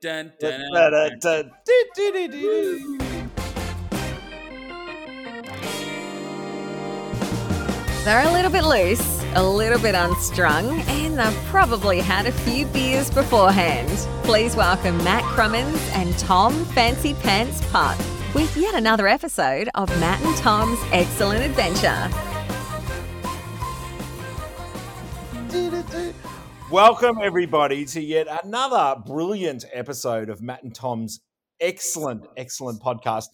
dun, Da, dun, da, dun. do. They're a little bit loose, a little bit unstrung, and they've probably had a few beers beforehand. Please welcome Matt Krumins and Tom Fancy Pants Putt with yet another episode of Matt and Tom's Excellent Adventure. Welcome, everybody, to yet another brilliant episode of Matt and Tom's excellent, excellent podcast.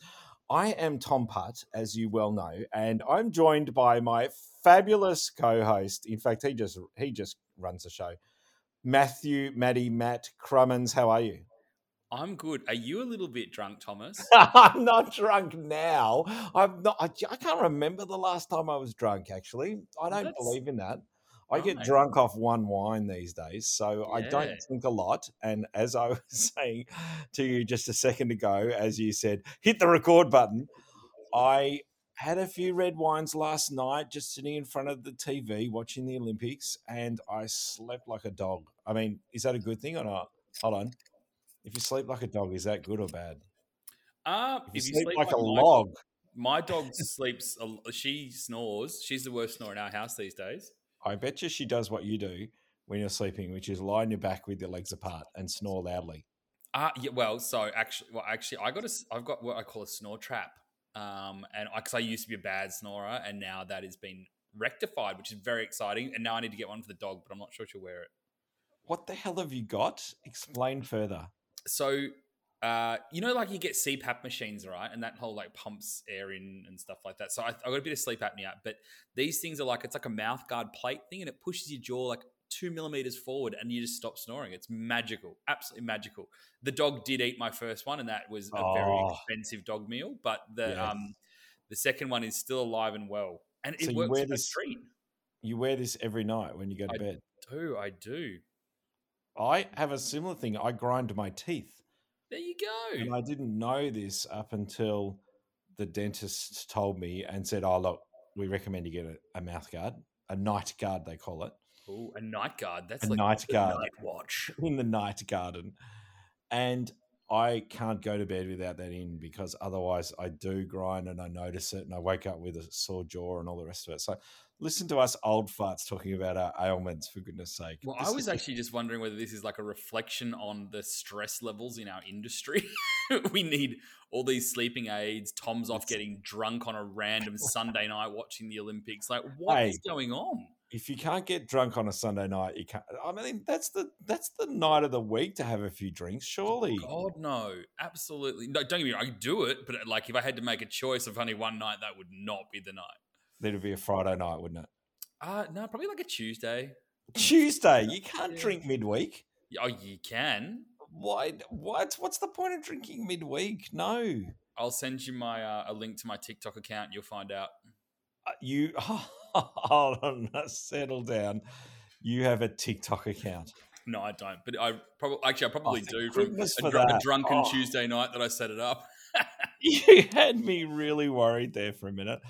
I am Tom Putt, as you well know, and I'm joined by my fabulous co-host. In fact, he just he just runs the show. Matthew, Maddie, Matt Krumins. How are you? I'm good. Are you a little bit drunk, Thomas? I'm not drunk now. I'm not. I, I can't remember the last time I was drunk. Actually, I don't That's- believe in that. I get drunk off one wine these days, so I don't think a lot. And as I was saying to you just a second ago, as you said, hit the record button. I had a few red wines last night, just sitting in front of the TV watching the Olympics, and I slept like a dog. I mean, is that a good thing or not? Hold on. If you sleep like a dog, is that good or bad? Uh, If you, sleep, like, a log, Dog, my dog sleeps. She snores. She's the worst snorer in our house these days. I bet you she does what you do when you're sleeping, which is lie on your back with your legs apart and snore loudly. Uh, yeah, well, so actually, well, actually, I got a, I've got what I call a snore trap, um, and because I used to be a bad snorer, and now that has been rectified, which is very exciting. And now I need to get one for the dog, but I'm not sure she'll wear it. What the hell have you got? Explain further. So, uh, you know, like you get CPAP machines, right? And that whole like pumps air in and stuff like that. So I, I got a bit of sleep apnea, but these things are like it's like a mouth guard plate thing, and it pushes your jaw like two millimeters forward, and you just stop snoring. It's magical, absolutely magical. The dog did eat my first one, and that was a very Oh. expensive dog meal. But the Yes. um, the second one is still alive and well, and it So you works wear for this- treat. You wear this every night when you go to I- bed. Do I do? I have a similar thing. I grind my teeth. There you go. And I didn't know this up until the dentist told me and said, Oh, look, we recommend you get a, a mouth guard, a night guard, they call it, Oh, a night guard. That's A like night guard. night watch. in the night garden. And I can't go to bed without that in because otherwise I do grind and I notice it and I wake up with a sore jaw and all the rest of it. So listen to us old farts talking about our ailments for goodness sake. Well, This I was actually just wondering whether this is like a reflection on the stress levels in our industry. we need all these sleeping aids. Tom's off getting drunk on a random Sunday night watching the Olympics. Like, what is Hey. going on? if you can't get drunk on a Sunday night, you can't. I mean, that's the that's the night of the week to have a few drinks, oh, surely. God, no, absolutely. No, don't get me wrong. I do it, but like if I had to make a choice of only one night, that would not be the night. That'd be a Friday night, wouldn't it? Uh no, probably like a Tuesday. Tuesday, you can't Yeah. drink midweek. Oh, you can. Why? What? What's the point of drinking midweek? No. I'll send you my uh, a link to my TikTok account. You'll find out. Uh, you hold on, settle down. You have a TikTok account. No, I don't. But I probably actually I probably thank do from a, dr- a drunken Oh. Tuesday night that I set it up. You had me really worried there for a minute.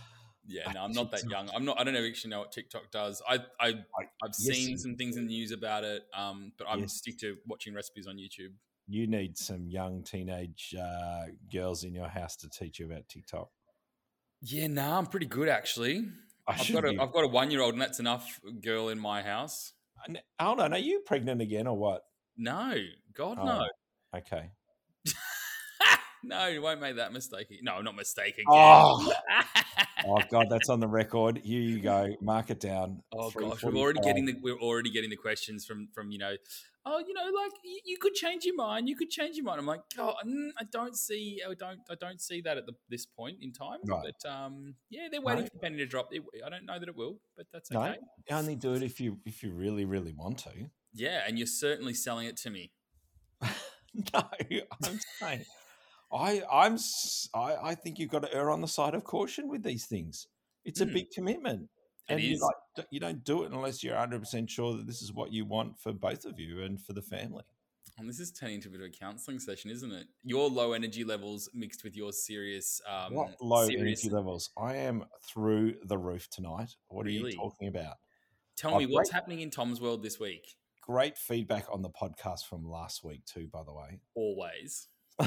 Yeah, no, I'm not that young. I'm not. I don't actually know what TikTok does. I, I I've seen some things in the news about it. Um, but I'm Yes. stick to watching recipes on YouTube. You need some young teenage uh, girls in your house to teach you about TikTok. Yeah, no, I'm pretty good actually. I I've got a be- I've got a one year old, and that's enough girl in my house. N- Hold on, are you pregnant again or what? No, God Oh. no, Okay. No, you won't make that mistake. No, I'm not mistake again. Oh. Oh God, that's on the record. Here you go. Mark it down. Oh gosh, we're already getting the we're already getting the questions from from you know, oh you know like you, you could change your mind, you could change your mind. I'm like, God, I don't see, I don't, I don't see that at the, this point in time. Right. But um, yeah, they're waiting No. for penny to drop. It, I don't know that it will, but that's No, okay. you only do it if you if you really really want to. Yeah, and you're certainly selling it to me. no, I'm saying, I I'm I, I think you've got to err on the side of caution with these things. It's a Mm. big commitment, and you like you don't do it unless you're 100 percent sure that this is what you want for both of you and for the family. And this is turning into a bit of a counselling session, isn't it? Your low energy levels mixed with your serious, um, what low serious. energy levels? I am through the roof tonight. What are you talking about? Tell Oh, me what's great. happening in Tom's world this week. great feedback on the podcast from last week too. By the way, Always.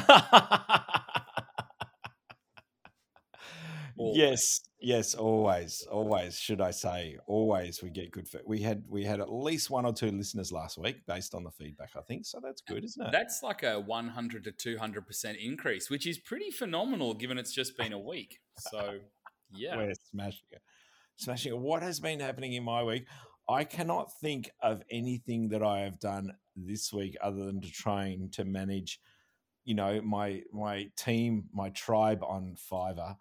yes, yes, always, always. Should I say, always? We get good. Fe- we had we had at least one or two listeners last week based on the feedback. I think so. That's good, isn't it? That's like a 100 to 200% increase, which is pretty phenomenal given it's just been a week. So, yeah. We're smashing it. Smashing it. What has been happening in my week? I cannot think of anything that I have done this week other than to trying to manage, you know, my my team, my tribe on Fiverr,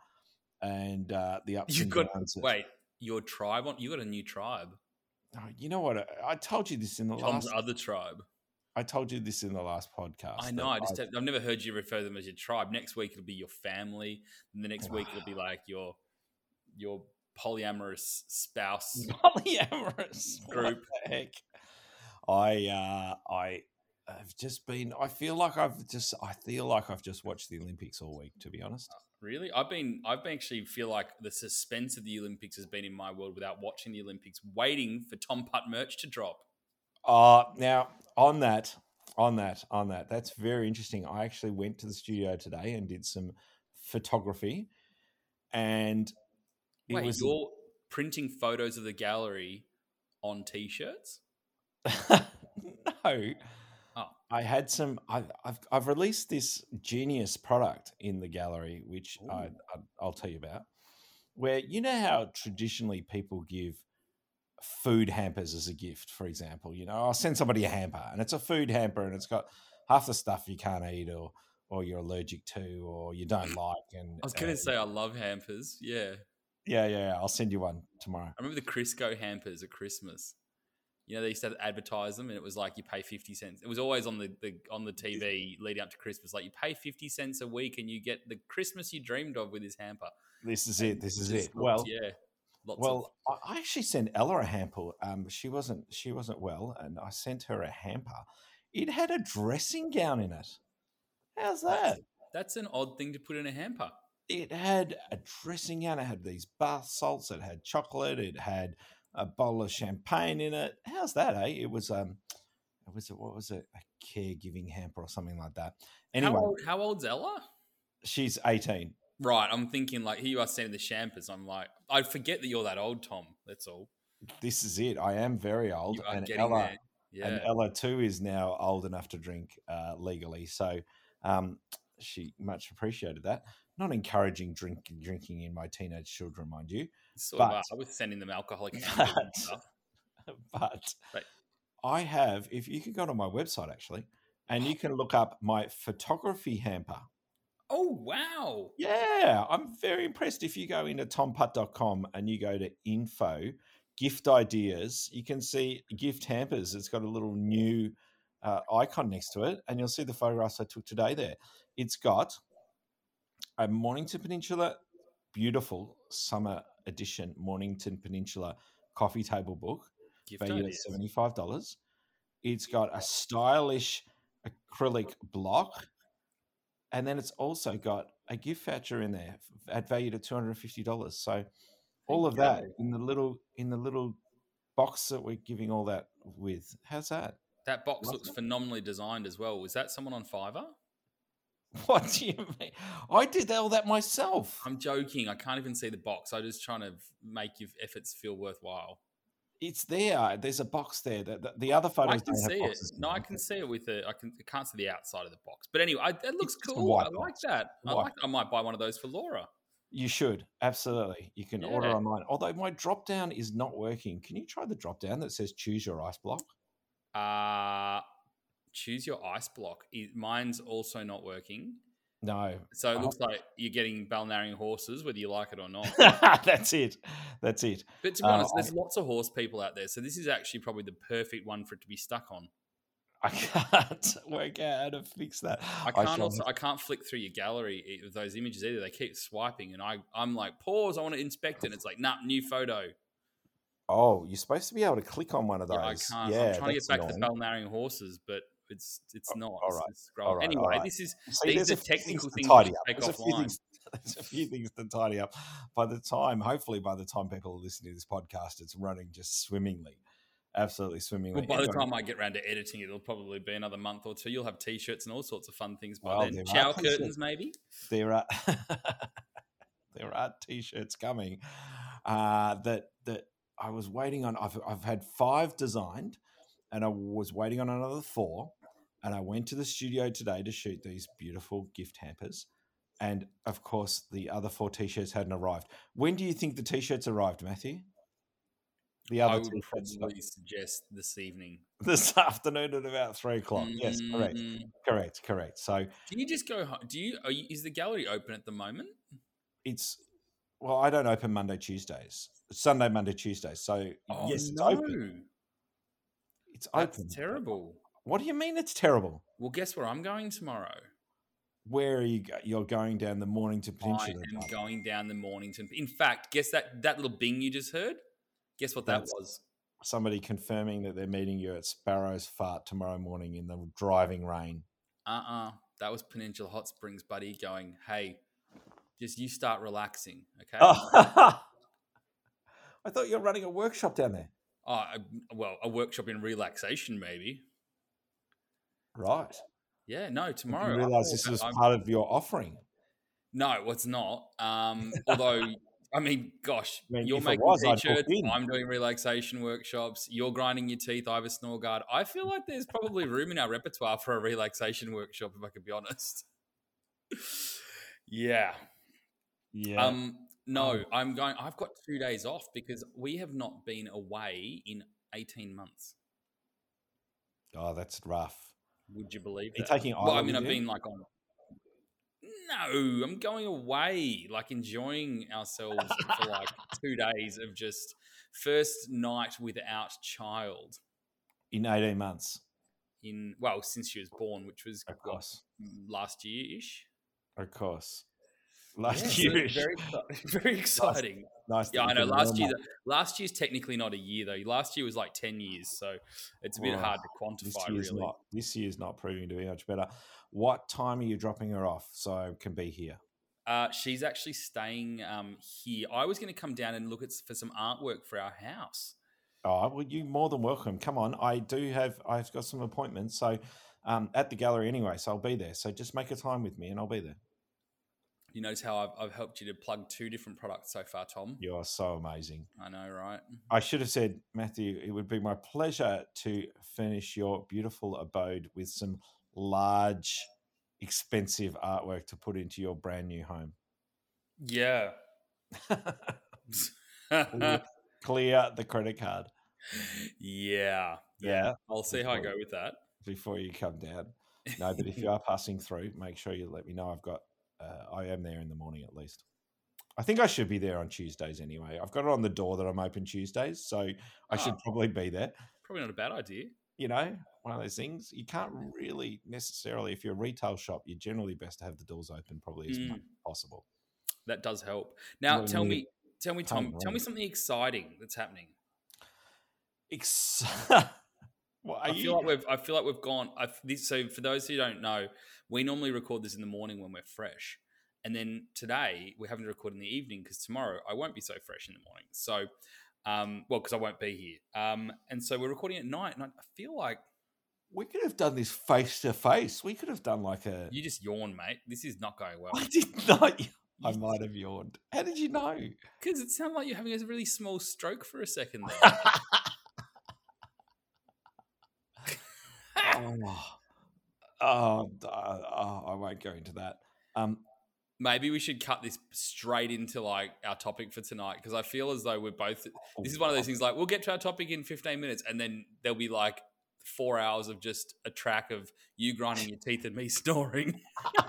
and uh, the ups You and got, downs. wait, your tribe, on, you got a new tribe. Oh, you know what? I- I told you this in the Tom's last. other tribe. I told you this in the last podcast. I know. I just I, have I've never heard you refer to them as your tribe. Next week it'll be your family, and the next week it'll be like your your polyamorous spouse. polyamorous Group. Heck? I uh, I have just been. I feel like I've just. I feel like I've just watched the Olympics all week. To be honest. Really, I've been I've been actually feel like the suspense of the Olympics has been in my world without watching the Olympics, waiting for Tom Putt merch to drop. Uh now on that, on that, on that. That's very interesting. I actually went to the studio today and did some photography, and it Wait, was you're printing photos of the gallery on t-shirts? no. Oh. I had some. I, I've I've released this genius product in the gallery, which I, Ooh. I I'll tell you about. Where you know how traditionally people give food hampers as a gift, for example. You know, I'll send somebody a hamper, and it's a food hamper, and it's got half the stuff you can't eat, or or you're allergic to, or you don't like. And I was uh, going to say I love hampers. Yeah, yeah, yeah, yeah. I'll send you one tomorrow. I remember the Chrisco hampers at Christmas. You know, they used to advertise them, and it was like you pay fifty cents. It was always on the, the on the TV leading up to Christmas. Like you pay fifty cents a week, and you get the Christmas you dreamed of with this hamper. This is it. This is it. looked- Well, yeah, lots of Well, I I actually sent Ella a hamper. Um, she wasn't she wasn't well, and I sent her a hamper. It had a dressing gown in it. How's that? That's- That's an odd thing to put in a hamper. It had a dressing gown. It had these bath salts. It had chocolate. It had a bowl of champagne in it. How's that? Eh? It was um, it was a, what was it? A caregiving hamper or something like that. Anyway, How, old, how old's Ella? she's eighteen. Right, I'm thinking like here you are sending the champers. I'm like, I forget that you're that old, Tom. That's all. This is it. I am very old, and getting Ella. Yeah. and Ella too is now old enough to drink uh, legally. So um, she much appreciated that. Not encouraging drinking drinking in my teenage children, mind you, of but- I was sending them alcoholic but- stuff. but Right. I have. If you could go to my website actually, and you can look up my photography hamper. Oh wow! Yeah, I'm very impressed. If you go into tomputt.com and you go to info, gift ideas, you can see gift hampers. It's got a little new uh, icon next to it, and you'll see the photographs I took today there. It's got a Mornington Peninsula, beautiful summer edition Mornington Peninsula coffee table book Gift valued at $75. It's got a stylish acrylic block. And then it's also got a gift voucher in there at valued at $250. So all of that in the little in the little box that we're giving all that with. How's that? That box Love looks it. phenomenally designed as well. Was that someone on Fiverr? What do you mean? I did all that myself. I'm joking. I can't even see the box. I'm just trying to make your efforts feel worthwhile. It's there. There's a box there. The, the, the other photos I can see it. No, I can see it with the. I can. I can't see the outside of the box. But anyway, I, it looks It's cool. I like box. that. I like. I might buy one of those for Laura. You should absolutely. You can order online. Although my drop down is not working. Can you try the drop down that says choose your ice block? Uh choose your ice block. Mine's also not working. No, So it Oh. looks like you're getting Balnarring horses, whether you like it or not. that's it. That's it. But to be Uh, honest, I- there's lots of horse people out there, so this is actually probably the perfect one for it to be stuck on. I can't work out how to fix that. I can't shall also I can't flick through your gallery i- of those images either. They keep swiping, and I I'm like pause. I want to inspect it. And it's like nah, new photo. Oh, you're supposed to be able to click on one of those. Yeah, I can't. Yeah, I'm trying to get back to the. Balnarring horses, but it's it's not. all right, It's scroll. all right, anyway, all right. this is these are technical to things tidy up. take There's a few offline. things. There's a few things to tidy up. By the time, hopefully, by the time people are listening to this podcast, it's running just swimmingly. absolutely swimming. Well, by the time I get around to editing, it'll probably be another month or two. You'll have t-shirts and all sorts of fun things by Well, then. there are Shower t-shirts. curtains, maybe. there are there are t-shirts coming uh, that that I was waiting on. I've I've had five designed, and I was waiting on another four. And I went to the studio today to shoot these beautiful gift hampers. And of course, the other four t-shirts hadn't arrived. When do you think the t-shirts arrived, Matthew? The I other would t-shirts probably suggest this evening. this afternoon at about three o'clock. Yes, correct, Mm, correct, correct. So Do you just go? ho- Do you? Are you? Is the gallery open at the moment? it's well, I don't open Monday, Tuesdays, Sunday, Monday, Tuesdays. So Oh yes, it's no, open. It's that's open. terrible. What do you mean it's terrible? Well, guess where I'm going tomorrow? Where are you? go- You're going down the Mornington Peninsula. I Peninsula. am going down the Mornington. In fact, guess that that little bing you just heard. Guess what that That's- was? Somebody confirming that they're meeting you at Sparrow's Fart tomorrow morning in the driving rain. Uh uh That was Peninsula Hot Springs, buddy. Going, hey, just you start relaxing, okay? Oh. I thought you were running a workshop down there. Oh, well, a workshop in relaxation, maybe. Right. Yeah, no, I tomorrow. didn't I'm realize this was I'm- part of your offering. No, it's not. Um, although, I mean, gosh, I mean, you're making was, t-shirts. I'm doing relaxation workshops. You're grinding your teeth. I have a snore guard. I feel like there's probably room in our repertoire for a relaxation workshop, if I could be honest. yeah. Yeah. Um. No, Um, I'm going. I've got two days off because we have not been away in 18 months. oh, that's rough. Would you believe Are you that? taking well, I mean, I've been like on. No, I'm going away, like enjoying ourselves for like two days of just first night without child In 18 months. in well since she was born, which was Of course. last year ish. Of course. Last Yeah, year. very very exciting. Nice. Yeah, I know. Last year, last year's technically not a year though. Last year was like ten years, so it's a bit Well, hard to This quantify. year's Really, not. This year's not proving to be much better. What time are you dropping her off so I can be here? uh, she's actually staying um, here. I was going to come down and look at for some artwork for our house. Oh, well, you're more than welcome. Come on, I do have. I've got some appointments, so um, at the gallery anyway. So I'll be there. So just make a time with me, and I'll be there. You notice how I've, I've helped you to plug two different products so far, Tom. You are so amazing. I know, right? I should have said, Matthew, it would be my pleasure to furnish your beautiful abode with some large, expensive artwork to put into your brand new home. Yeah. Clear- Clear the credit card. yeah. Yeah. I'll see how I go with that. before you come down. No, but if you are passing through, make sure you let me know. I've got, uh, I am there in the morning at least. I think I should be there on Tuesdays anyway. I've got it on the door that I'm open Tuesdays, so I should Ah. probably be there. Probably not a bad idea. You know, one of those things you can't really necessarily. If you're a retail shop, you're generally best to have the doors open probably as much Mm. as possible. That does help. Now, tell me, tell me, Tom, tell me something exciting that's happening. Ex- what I feel you? like we've I feel like we've gone. This, so for those who don't know, we normally record this in the morning when we're fresh, and then today we're having to record in the evening because tomorrow I won't be so fresh in the morning. So, um, well, because I won't be here, um, and so we're recording at night, and I I feel like we could have done this face to face. We could have done like a. you just yawn, mate. This is not going well I did not. I might have yawned. How did you know? because it sounded like you're having a really small stroke for a second there. oh, oh, uh, oh, I won't go into that. Um, Maybe we should cut this straight into like our topic for tonight because I feel as though we're both. This is one of those things like we'll get to our topic in 15 minutes and then there'll be like four hours of just a track of you grinding your teeth and me snoring.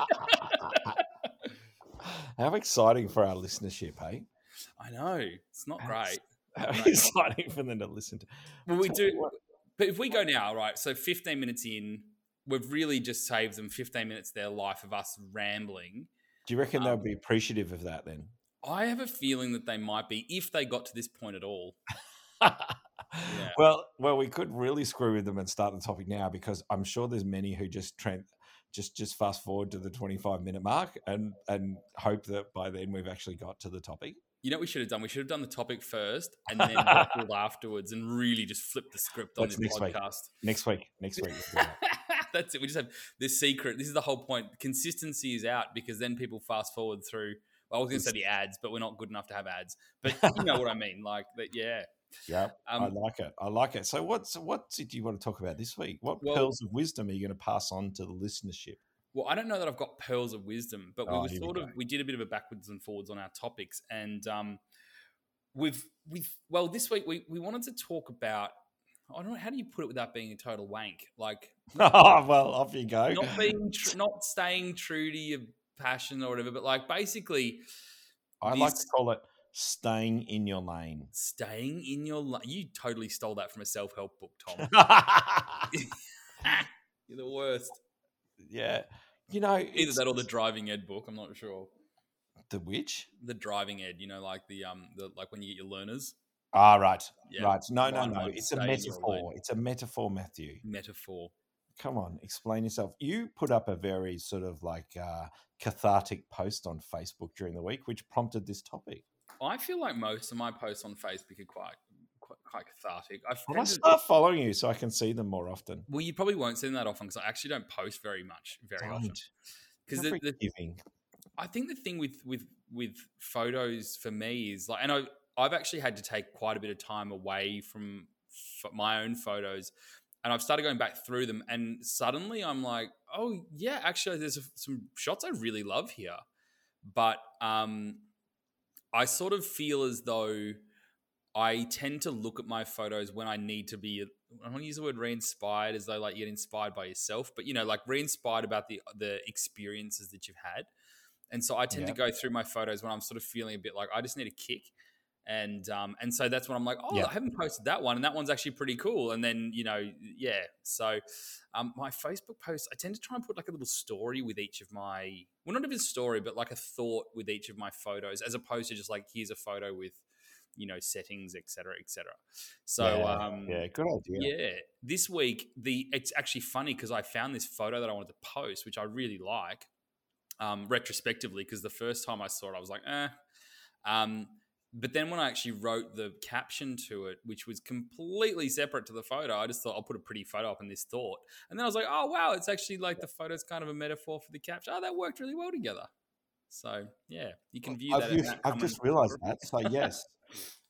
How exciting for our listenership, hey? I know it's not great. How exciting for them to listen to. Well, we do, what, but if we go now, right? So 15 minutes in, we've really just saved them 15 minutes of their life of us rambling. Do you reckon they'll Um, be appreciative of that then? I have a feeling that they might be if they got to this point at all. Well, well, we could really screw with them and start the topic now because I'm sure there's many who just tra- just just fast forward to the 25 minute mark and and hope that by then we've actually got to the topic. You know what we should have done? We should have done the topic first and then afterwards and really just flipped the script on That's this next week. Next week. Next week. we'll do that. That's it. We just have this secret. This is the whole point. Consistency is out because then people fast forward through. Well, I was going to say the ads, but we're not good enough to have ads. But you know what I mean. Like that. Yeah. Yep, I Um, like it. I like it. So, what's what do you want to talk about this week? What Well- pearls of wisdom are you going to pass on to the listenership? Well, I don't know that I've got pearls of wisdom, but we Oh, were here we sort of we did a bit of a backwards and forwards on our topics, and um, we've we've well this week we we wanted to talk about. I don't know how do you put it without being a total wank, like oh, well, off you go. not being tr- not staying true to your passion or whatever, but like basically I like to call it staying in your lane. staying in your. Li- you totally stole that from a self help book, Tom. You're the worst. Yeah, you know, Either that or the driving ed book. I'm not sure. the which. The driving ed, you know, like the um, the like when you get your learners. Ah, right, Yeah, right. No, no, no. It's a stay in your lane. metaphor. It's a metaphor, Matthew. Metaphor. Come on, explain yourself. You put up a very sort of like uh, cathartic post on Facebook during the week, which prompted this topic. I feel like most of my posts on Facebook are quite quite, cathartic. I've I tended- start following you so I can see them more often. well, you probably won't see them that often because I actually don't post very much, very often. Don't. Because the, the. I think the thing with with with photos for me is like, and I I've actually had to take quite a bit of time away from f- my own photos, and I've started going back through them, and suddenly I'm like, oh yeah, actually, there's a, some shots I really love here, but um, I sort of feel as though I tend to look at my photos when I need to be. I want to use the word re-inspired as though like you get inspired by yourself, but you know, like re-inspired about the the experiences that you've had. And so I tend to go through my photos when I'm sort of feeling a bit like I just need a kick. And um, and so that's when I'm like, oh, Yeah. I haven't posted that one, and that one's actually pretty cool. And then you know, yeah. So um, my Facebook posts, I tend to try and put like a little story with each of my, well, not even story, but like a thought with each of my photos, as opposed to just like here's a photo with, you know, settings, etc., etc. So yeah, um, yeah, good idea. yeah. This week, the it's actually funny because I found this photo that I wanted to post, which I really like, um, retrospectively, because the first time I saw it, I was like, eh. Um, but then when I actually wrote the caption to it, which was completely separate to the photo, I just thought I'll put a pretty photo up in this thought. And then I was like, oh wow, it's actually like the photo's kind of a metaphor for the caption. Oh, that worked really well together. So yeah, you can view I've, that. used- I've just realised that. So yes,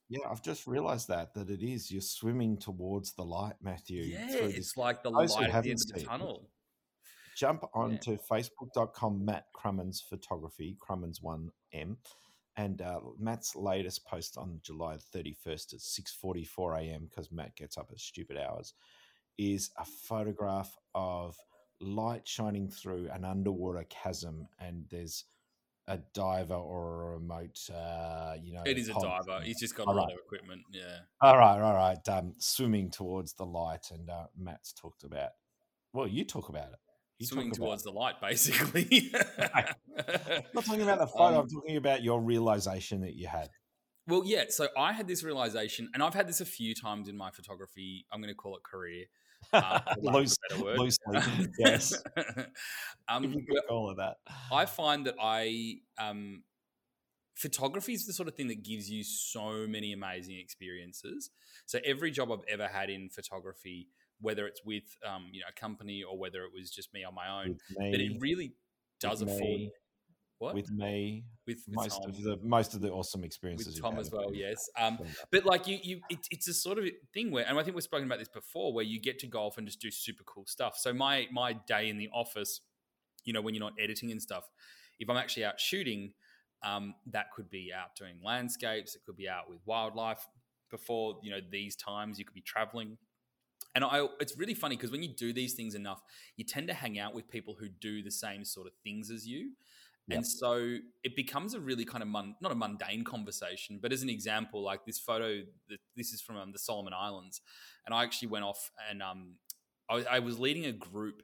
yeah, I've just realised that that it is you're swimming towards the light, Matthew. Yeah, it's this. like the those light at the end of the it, tunnel. Jump onto facebook.com Matt Krumins Photography, Krumins one M, and uh, Matt's latest post on July 31st at 6:44 a.m. because Matt gets up at stupid hours, is a photograph of light shining through an underwater chasm, and there's a diver or a remote, uh, you know, It is a diver. He's just got All a lot right. of equipment. Yeah. All right, all right. Um, swimming towards the light, and uh, Matt's talked about. Well, you talk about it. You Swimming towards the light, basically. I'm not talking about the photo. Um, I'm talking about your realization that you had. well, yeah. So I had this realization, and I've had this a few times in my photography. I'm going to call it career. Uh, for lack of a Loose, word. loosely, yes. um, if you could call it that. I find that I um, photography is the sort of thing that gives you so many amazing experiences. So every job I've ever had in photography, whether it's with um, you know a company or whether it was just me on my own, but it really does afford what with me, with, with most Tom, of the most of the awesome experiences with Tom as well. Yes, um, but like you, you, it, it's a sort of thing where, and I think we've spoken about this before, where you get to golf and just do super cool stuff. So my my day in the office, you know, when you're not editing and stuff, if I'm actually out shooting, um, that could be out doing landscapes, it could be out with wildlife. Before you know these times, you could be traveling. And I, it's really funny because when you do these things enough, you tend to hang out with people who do the same sort of things as you. And so it becomes a really kind of mun- not a mundane conversation, but as an example, like this photo, this is from um, the Solomon Islands, and I actually went off and um, I, was- I was leading a group,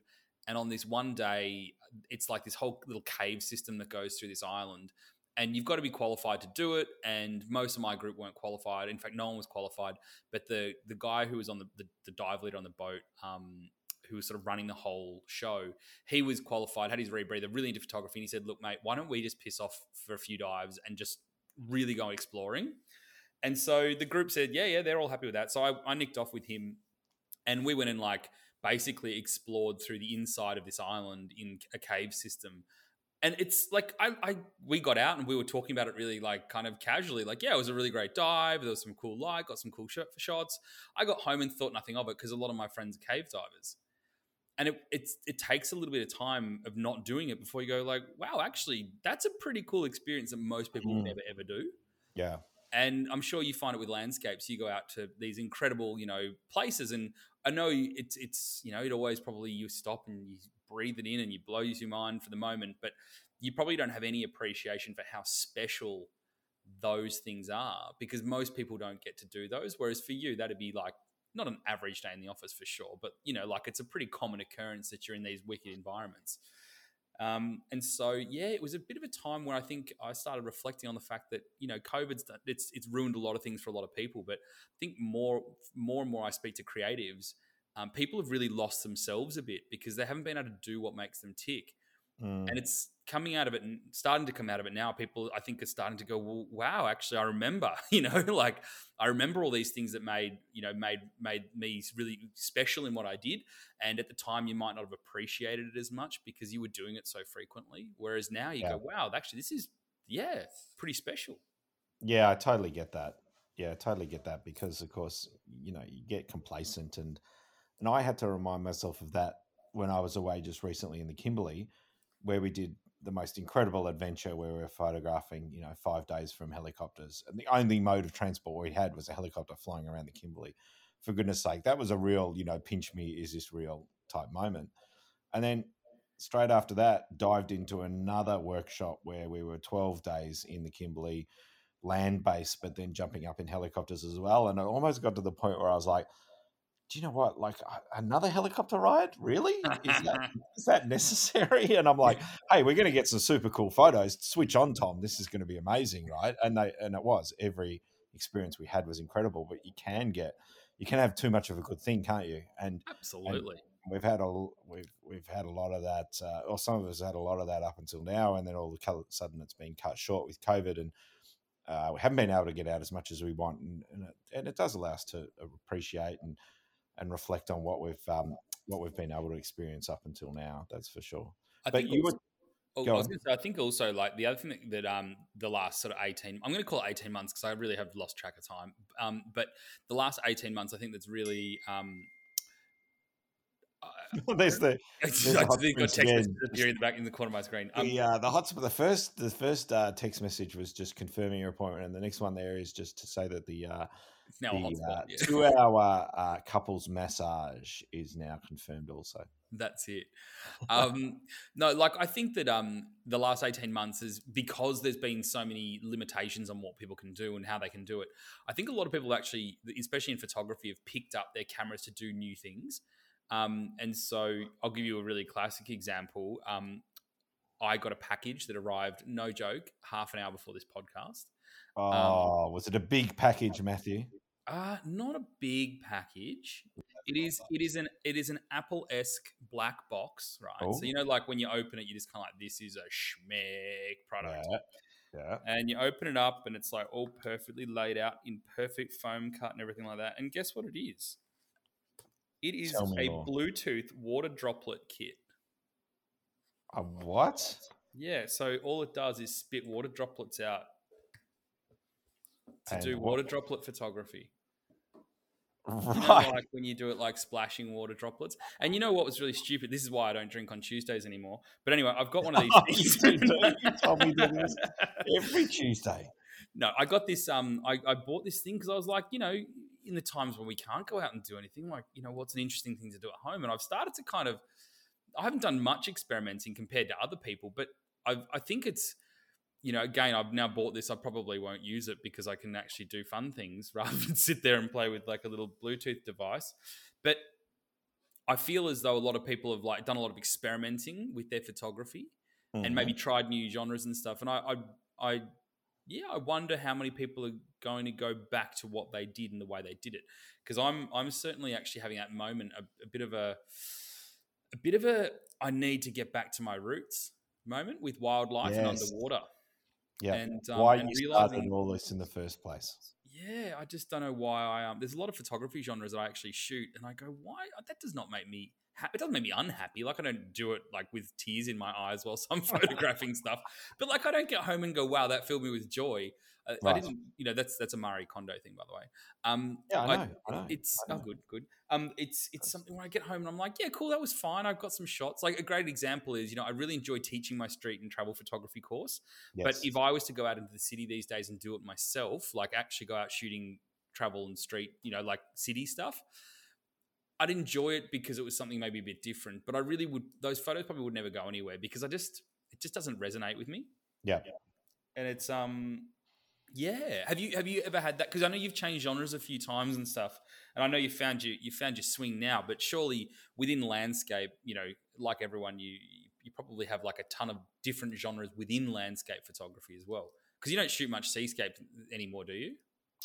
and on this one day, it's like this whole little cave system that goes through this island, and you've got to be qualified to do it. And most of my group weren't qualified. In fact, no one was qualified. But the the guy who was on the the, the dive leader on the boat, um, who was sort of running the whole show, he was qualified, had his rebreather, really into photography, and he said, "Look, mate, why don't we just piss off for a few dives and just really go exploring. And so the group said, yeah, yeah, they're all happy with that. So I, I nicked off with him, and we went and like basically explored through the inside of this island in a cave system. And it's like I, I we got out and we were talking about it really like kind of casually, like yeah, it was a really great dive. There was some cool light, got some cool sh- shots. I got home and thought nothing of it because a lot of my friends are cave divers and it it's, it takes a little bit of time of not doing it before you go like wow actually that's a pretty cool experience that most people Mm. never ever do Yeah. and i'm sure you find it with landscapes you go out to these incredible you know places and i know it's it's you know it always probably you stop and you breathe it in and you blows your mind for the moment but you probably don't have any appreciation for how special those things are because most people don't get to do those whereas for you that'd be like not an average day in the office for sure but you know like it's a pretty common occurrence that you're in these wicked environments um, and so, yeah, it was a bit of a time where I think I started reflecting on the fact that you know COVID's done- it's it's ruined a lot of things for a lot of people. But I think more more and more I speak to creatives, um, people have really lost themselves a bit because they haven't been able to do what makes them tick Mm. and it's coming out of it and starting to come out of it now people i think are starting to go well, wow actually i remember you know like i remember all these things that made you know made made me really special in what i did and at the time you might not have appreciated it as much because you were doing it so frequently whereas now you Yeah. go wow actually this is yeah pretty special Yeah, I totally get that. Yeah, I totally get that because, of course, you know, you get complacent, and and I had to remind myself of that when I was away just recently in the Kimberley, where we did the most incredible adventure where we were photographing, you know, five days from helicopters, and the only mode of transport we had was a helicopter flying around the Kimberley. For goodness sake, that was a real, you know, pinch me, is this real type moment, and then straight after that dived into another workshop where we were 12 days in the Kimberley land base, but then jumping up in helicopters as well. And I almost got to the point where I was like, do you know what? Like another helicopter ride? Really? Is that, is that necessary? And I'm like, hey, we're going to get some super cool photos. Switch on, Tom. This is going to be amazing, right? And they and it was. Every experience we had was incredible, but you can get you can have too much of a good thing, can't you? And absolutely we've had a we've we've had a lot of that, uh, or some of us had a lot of that up until now, and then all of a sudden it's been cut short with COVID, and uh, we haven't been able to get out as much as we want, and and it, and it does allow us to appreciate and and reflect on what we've um, what we've been able to experience up until now. That's for sure. I But think you also- were Oh, Go I was going to say, I think also like the other thing that, that um the last sort of eighteen, I'm going to call it eighteen months because I really have lost track of time. Um, but the last eighteen months, I think that's really um. I- there's the I the just got text appearing in the back in the corner of my screen. Um, the uh, the hotspot. The first the first uh, text message was just confirming your appointment, and the next one there is just to say that the uh, it's now a the uh, yeah. two hour uh, couples massage is now confirmed also. That's it. Um, no, like I think that um, the last eighteen months is because there's been so many limitations on what people can do and how they can do it. I think a lot of people actually, especially in photography, have picked up their cameras to do new things. Um, and so I'll give you a really classic example. Um, I got a package that arrived, no joke, half an hour before this podcast. Oh, was it a big package, Matthew? Uh, not a big package. It is. It is an. It is an Apple esque black box, right? Oh. So you know, like when you open it, you just kind of like, this is a schmeck product, Yeah, yeah. and you open it up, and it's like all perfectly laid out in perfect foam cut and everything like that. And guess what it is? It is a more. Bluetooth water droplet kit. A what? Yeah. So all it does is spit water droplets out to do what- water droplet photography. You know, Right. like when you do it like splashing water droplets. And you know what was really stupid? This is why I don't drink on Tuesdays anymore. But anyway, I've got one of these You things. do, you told me this Every Tuesday. no, I got this. Um, I, I bought this thing because I was like, you know, in the times when we can't go out and do anything, like, you know, what's an interesting thing to do at home? And I've started to kind of, I haven't done much experimenting compared to other people, but I, I think it's, you know, again, I've now bought this. I probably won't use it because I can actually do fun things rather than sit there and play with like a little Bluetooth device. But I feel as though a lot of people have like done a lot of experimenting with their photography and maybe Mhm. tried new genres and stuff. And I, I, I, yeah, I wonder how many people are going to go back to what they did and the way they did it. Because I'm, I'm certainly actually having that moment, a, a bit of a, a bit of a, I need to get back to my roots moment with wildlife and underwater. Yeah. And um, Why and you started all this in the first place? yeah, I just don't know why I um. There's a lot of photography genres that I actually shoot, and I go, why? That does not make me. Ha- it doesn't make me unhappy. Like I don't do it like with tears in my eyes while I'm photographing stuff. But like I don't get home and go, wow, that filled me with joy. I Right. didn't. You know, that's that's a Marie Kondo thing, by the way. Um, Yeah, I I- know. I know. it's I oh good, good. Um, it's it's something where I get home and I'm like, yeah, cool, that was fine. I've got some shots. Like a great example is, you know, I really enjoy teaching my street and travel photography course. But if I was to go out into the city these days and do it myself, like actually go out shooting travel and street, you know, like city stuff, I'd enjoy it because it was something maybe a bit different. But I really would; those photos probably would never go anywhere because I just it just doesn't resonate with me. Yeah. And it's um, yeah. Have you have you ever had that? Because I know you've changed genres a few times and stuff, and I know you found you you found your swing now. But surely within landscape, you know, like everyone, you you probably have like a ton of different genres within landscape photography as well. Because you don't shoot much seascape anymore, do you?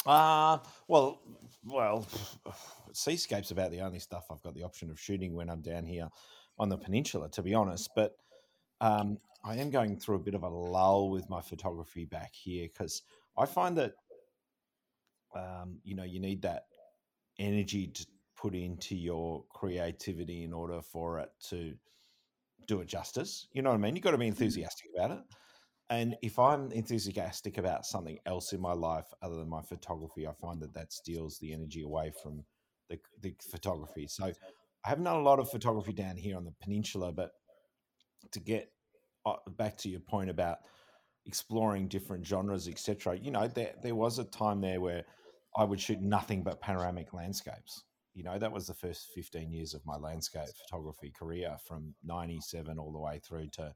Uh well, well, seascape's about the only stuff I've got the option of shooting when I'm down here on the peninsula, to be honest. But um, I am going through a bit of a lull with my photography back here because I find that um, you know you need that energy to put into your creativity in order for it to do it justice. You know what I mean? You've got to be enthusiastic about it. And if I'm enthusiastic about something else in my life other than my photography, I find that that steals the energy away from the, the photography. So I haven't done a lot of photography down here on the peninsula, but to get uh, back to your point about exploring different genres, etc., you know, there, there was a time there where I would shoot nothing but panoramic landscapes. You know, that was the first 15 years of my landscape photography career from 97 all the way through to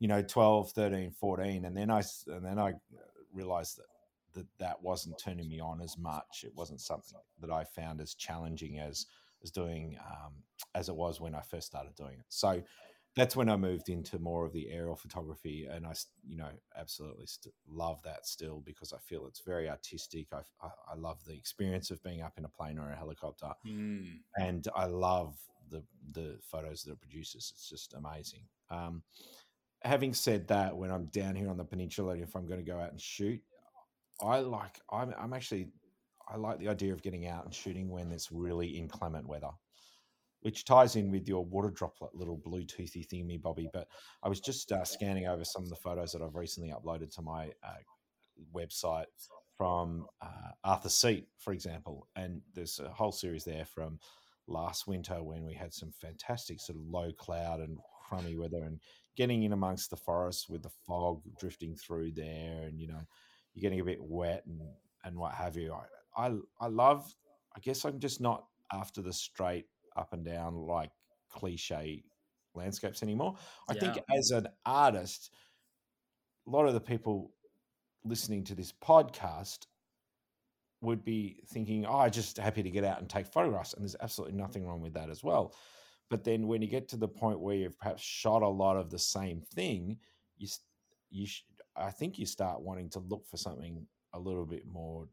you know 12 13 14 and then i and then i realized that that that wasn't turning me on as much it wasn't something that i found as challenging as as doing um, as it was when i first started doing it so that's when i moved into more of the aerial photography and I, you know absolutely st- love that still because i feel it's very artistic I, I, I love the experience of being up in a plane or a helicopter Hmm. and I love the the photos that it produces. It's just amazing. Um, having said that, when I'm down here on the peninsula, if I'm going to go out and shoot, I like I'm, I'm actually I like the idea of getting out and shooting when it's really inclement weather, which ties in with your water droplet little Bluetoothy thingy bobby. But I was just uh, scanning over some of the photos that I've recently uploaded to my uh, website from uh, Arthur Seat, for example, and there's a whole series there from last winter when we had some fantastic sort of low cloud and crummy weather and getting in amongst the forest with the fog drifting through there and you know you're getting a bit wet and and what have you i i, I love i guess i'm just not after the straight up and down like cliche landscapes anymore i think as an artist a lot of the people listening to this podcast would be thinking, oh, I'm just happy to get out and take photographs. And there's absolutely nothing wrong with that as well. But then when you get to the point where you've perhaps shot a lot of the same thing, you, you sh- I think you start wanting to look for something a little bit more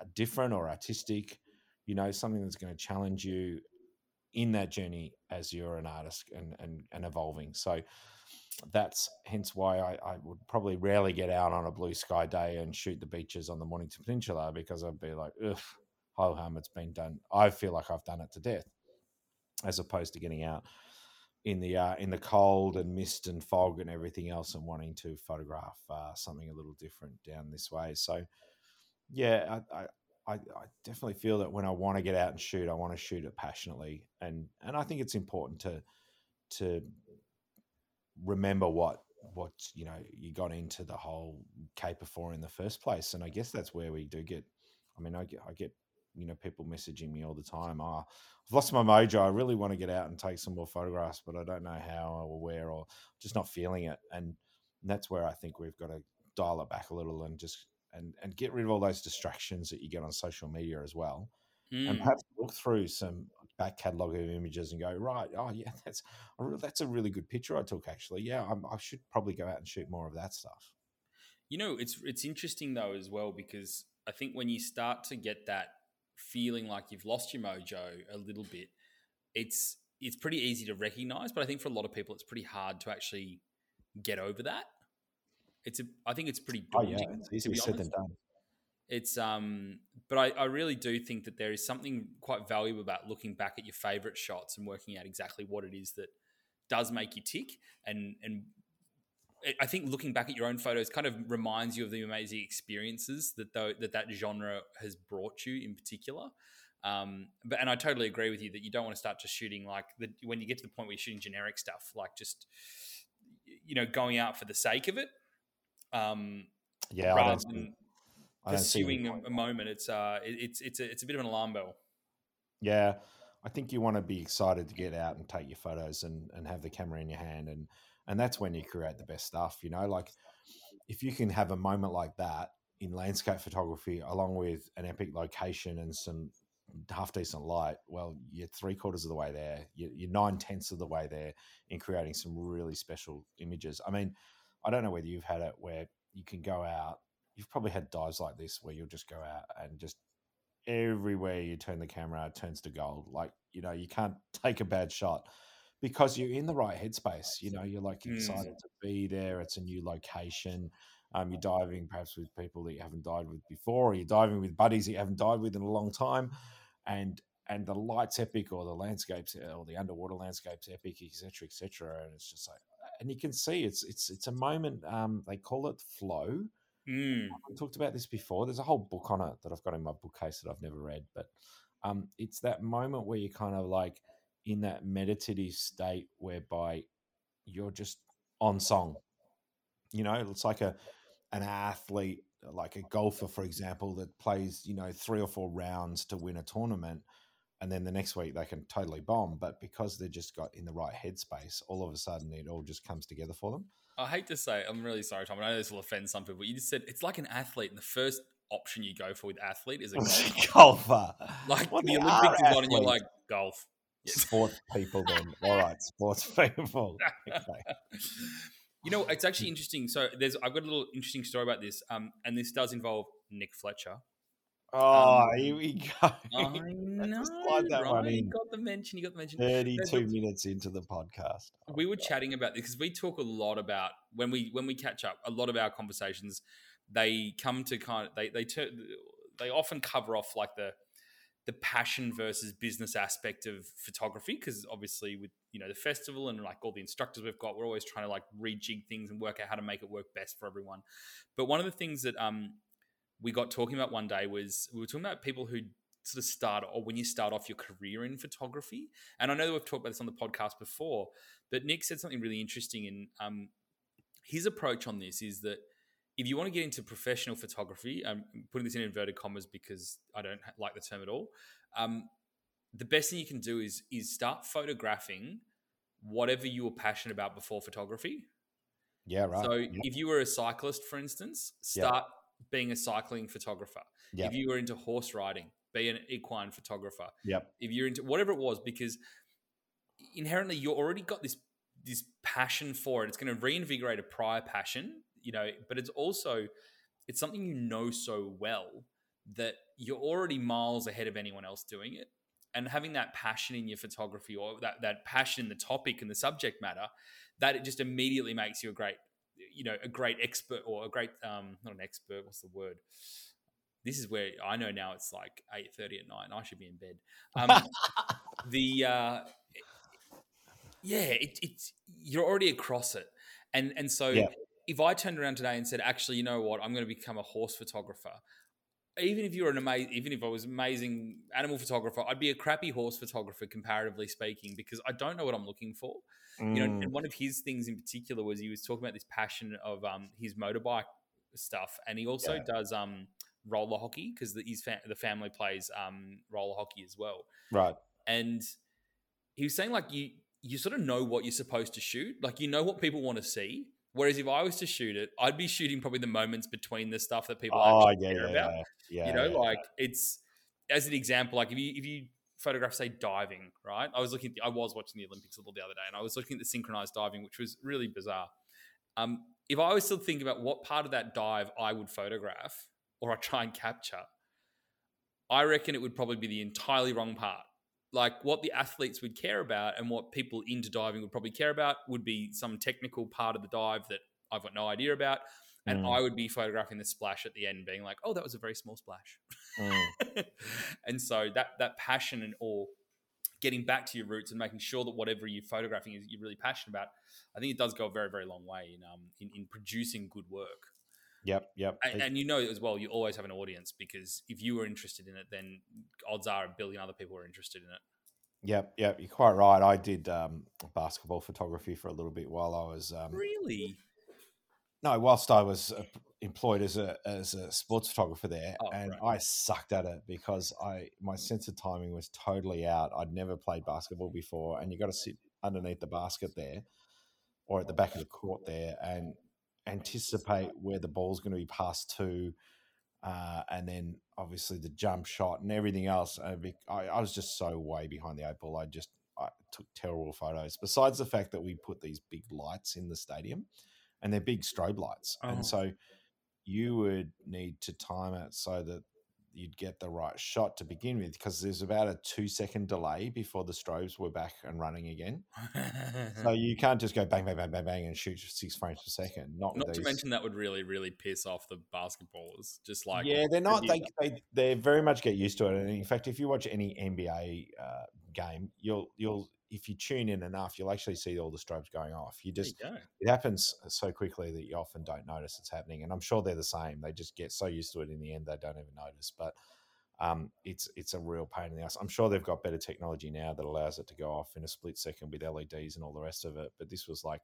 uh, different or artistic, you know, something that's going to challenge you in that journey as you're an artist and, and, and evolving. So that's hence why I, I would probably rarely get out on a blue sky day and shoot the beaches on the Mornington Peninsula because I'd be like, ugh, ho hum, it's been done. I feel like I've done it to death, as opposed to getting out in the uh, in the cold and mist and fog and everything else and wanting to photograph uh, something a little different down this way. So, yeah, I, I I, I definitely feel that when I want to get out and shoot, I want to shoot it passionately, and and I think it's important to to remember what what you know you got into the whole caper for in the first place, and I guess that's where we do get. I mean, I get I get you know people messaging me all the time. Oh, I've lost my mojo. I really want to get out and take some more photographs, but I don't know how or where, or just not feeling it. And that's where I think we've got to dial it back a little and just and and get rid of all those distractions that you get on social media as well, and Mm. perhaps look through some back catalogue of images and go right. Oh yeah, that's a real, that's a really good picture I took actually. Yeah, I'm, I should probably go out and shoot more of that stuff. You know, it's it's interesting though as well because I think when you start to get that feeling like you've lost your mojo a little bit, it's it's pretty easy to recognize. But I think for a lot of people, it's pretty hard to actually get over that. It's a, I think it's pretty Oh yeah, it's easier said honest. than done. It's um, but I, I really do think that there is something quite valuable about looking back at your favorite shots and working out exactly what it is that does make you tick. And and I think looking back at your own photos kind of reminds you of the amazing experiences that tho- that that genre has brought you in particular. Um, but and I totally agree with you that you don't want to start just shooting like the when you get to the point where you're shooting generic stuff, like just you know going out for the sake of it. Um, Yeah, I rather than pursuing a, a moment, it's uh, it, it's it's a it's a bit of an alarm bell. Yeah, I think you want to be excited to get out and take your photos and, and have the camera in your hand and and that's when you create the best stuff. You know, like if you can have a moment like that in landscape photography, along with an epic location and some half decent light, well, you're three quarters of the way there. You're, you're nine tenths of the way there in creating some really special images. I mean, I don't know whether you've had it where you can go out. You've probably had dives like this where you'll just go out and just everywhere you turn the camera, it turns to gold. Like, you know, you can't take a bad shot because you're in the right headspace. You know, you're like Mm. excited to be there. It's a new location. Um, you're diving perhaps with people that you haven't dived with before, or you're diving with buddies that you haven't dived with in a long time. And and the lights epic or the landscapes or the underwater landscapes epic, etc., etc. And it's just like and you can see it's it's it's a moment. Um, they call it flow Mm. we talked about this before. There's a whole book on it that I've got in my bookcase that I've never read, but um, it's that moment where you're kind of like in that meditative state whereby you're just on song. You know, it's like a an athlete, like a golfer, for example, that plays you know three or four rounds to win a tournament, and then the next week they can totally bomb. But because they just got in the right headspace, all of a sudden it all just comes together for them. I hate to say, I'm really sorry, Tom. I know this will offend some people. But you just said it's like an athlete, and the first option you go for with athlete is a golf. golfer. like Well, the Olympics is on, and you're like golf. Sports people, then. All right, sports people. Okay. you know, it's actually interesting. So there's I've got a little interesting story about this, um, and this does involve Nick Fletcher. Oh, Um, here we go. I know, slide that right? one You in. got the mention. You got the mention. 32 minutes into the podcast. Oh, we were God. chatting about this because we talk a lot about when we when we catch up. A lot of our conversations they come to kind of they they tur- they often cover off like the the passion versus business aspect of photography because obviously with you know the festival and like all the instructors we've got we're always trying to like rejig things and work out how to make it work best for everyone but one of the things that um we got talking about one day was we were talking about people who sort of start or when you start off your career in photography and i know that we've talked about this on the podcast before but nick said something really interesting and um his approach on this is that if you want to get into professional photography, I'm putting this in inverted commas because I don't like the term at all. Um, the best thing you can do is is start photographing whatever you were passionate about before photography. Yeah, right. So if you were a cyclist, for instance, Yeah. Being a cycling photographer. Yep. If you were into horse riding, be an equine photographer. Yep. If you're into whatever it was, because inherently you already got this this passion for it. It's going to reinvigorate a prior passion, you know, but it's also it's something you know so well that you're already miles ahead of anyone else doing it. And having that passion in your photography or that, that passion in the topic and the subject matter, that it just immediately makes you a great, you know, a great expert or a great um not an expert, what's the word? This is where I know now it's like eight thirty at night and I should be in bed. Um, the uh, yeah, it, it's you're already across it, and and so Yeah. if I turned around today and said, actually, you know what, I'm going to become a horse photographer. Even if you're an amazing, even if I was amazing animal photographer, I'd be a crappy horse photographer comparatively speaking because I don't know what I'm looking for. You know, Mm, and one of his things in particular was he was talking about this passion of um, his motorbike stuff, and he also Yeah. does um, roller hockey because the, his fa- the family plays um, roller hockey as well right. and he was saying like you you sort of know what you're supposed to shoot like you know what people want to see whereas if i was to shoot it i'd be shooting probably the moments between the stuff that people Oh, actually yeah, care yeah, about yeah. you know yeah. like it's as an example like if you if you photograph say diving right i was looking i was watching the olympics a little the other day and i was looking at the synchronized diving which was really bizarre um, if i was to think about what part of that dive i would photograph or i try and capture i reckon it would probably be the entirely wrong part like what the athletes would care about and what people into diving would probably care about would be some technical part of the dive that I've got no idea about. and Mm. I would be photographing the splash at the end, being like, "Oh, that was a very small splash." Mm. and so that that passion and or getting back to your roots and making sure that whatever you're photographing is you're really passionate about, I think it does go a very very long way in um in, in producing good work. Yep, yep. And, and you know as well, you always have an audience because if you were interested in it, then odds are a billion other people are interested in it. Yep, yep. You're quite right. I did um, basketball photography for a little bit while I was um, Really? no, whilst I was uh, employed as a as a sports photographer there, Oh, and right. I sucked at it because I my sense of timing was totally out. I'd never played basketball before, and you got to sit underneath the basket there, or at the back of the court there, and anticipate where the ball's going to be passed to, uh, and then obviously the jump shot and everything else. I, I was just so way behind the eight ball. I just I took terrible photos. Besides the fact that we put these big lights in the stadium, and they're big strobe lights, Oh. and so you would need to time it so that you'd get the right shot to begin with because there's about a two second delay before the strobes were back and running again. So you can't just go bang, bang, bang, bang, bang and shoot six frames per second. Not, Not to mention that would really, really piss off the basketballers. Just like yeah, they're not. They, they they very much get used to it. And in fact, if you watch any NBA uh, game, you'll you'll if you tune in enough, you'll actually see all the strobes going off. You just you it happens so quickly that you often don't notice it's happening. And I'm sure they're the same. They just get so used to it in the end they don't even notice. But um, it's it's a real pain in the ass. I'm sure they've got better technology now that allows it to go off in a split second with LEDs and all the rest of it. But this was like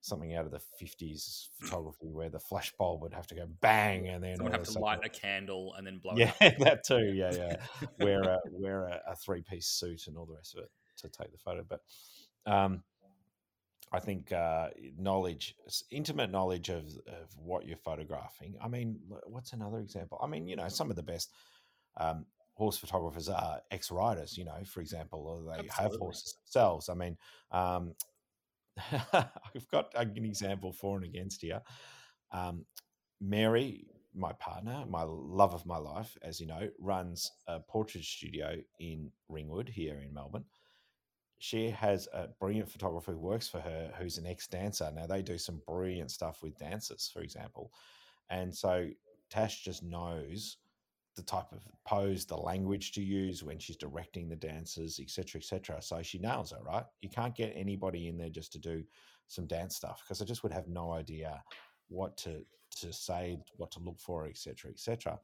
something out of the 50s photography where the flash bulb would have to go bang and then all have to light a candle and then blow yeah, it up. that too. Yeah, yeah. wear a wear a, a three piece suit and all the rest of it to take the photo. But um, I think uh, knowledge, intimate knowledge of of what you're photographing. I mean, what's another example? I mean, you know, some of the best um, horse photographers are ex riders. You know, for example, or they have horses themselves. I mean. Um, I've got an example for and against here. Um, Mary, my partner, my love of my life, as you know, runs a portrait studio in Ringwood here in Melbourne. She has a brilliant photographer who works for her who's an ex dancer. Now, they do some brilliant stuff with dancers, for example. And so Tash just knows the type of pose, the language to use when she's directing the dancers, etc., etc. So she nails it, right? You can't get anybody in there just to do some dance stuff because I just would have no idea what to to say, what to look for, etc., etc.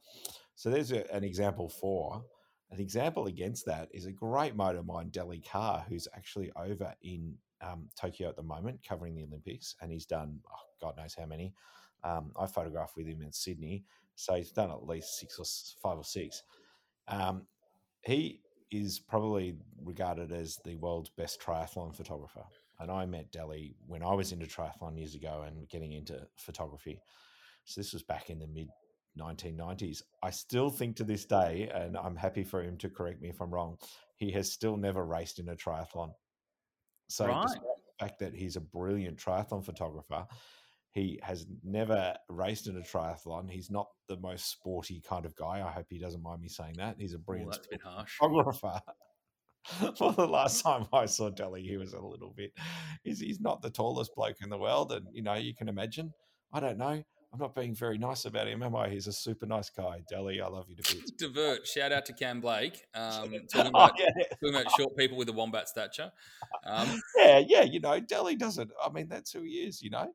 So there's a, an example for. An example against that is a great mate of mine, Delly Carr, who's actually over in um, Tokyo at the moment covering the Olympics, and he's done oh, God knows how many. Um, I photographed with him in Sydney, so he's done at least six or five or six. Um, he is probably regarded as the world's best triathlon photographer. And I met Delly when I was into triathlon years ago and getting into photography. So this was back in the mid 1990s. I still think to this day, and I'm happy for him to correct me if I'm wrong, he has still never raced in a triathlon. So, Right. despite the fact that he's a brilliant triathlon photographer, he has never raced in a triathlon. He's not the most sporty kind of guy. I hope he doesn't mind me saying that. He's a Well, brilliant that's harsh. photographer. well, the last time I saw Delly, he was a little bit. He's, he's not the tallest bloke in the world, and you know you can imagine. I don't know. I'm not being very nice about him, am I? He's a super nice guy. Delly, I love you to bits. Divert. Shout out to Cam Blake. Um, talking, Oh, about, yeah, talking about short people with a wombat stature. Um, yeah, yeah. You know, Delly doesn't. I mean, that's who he is. You know,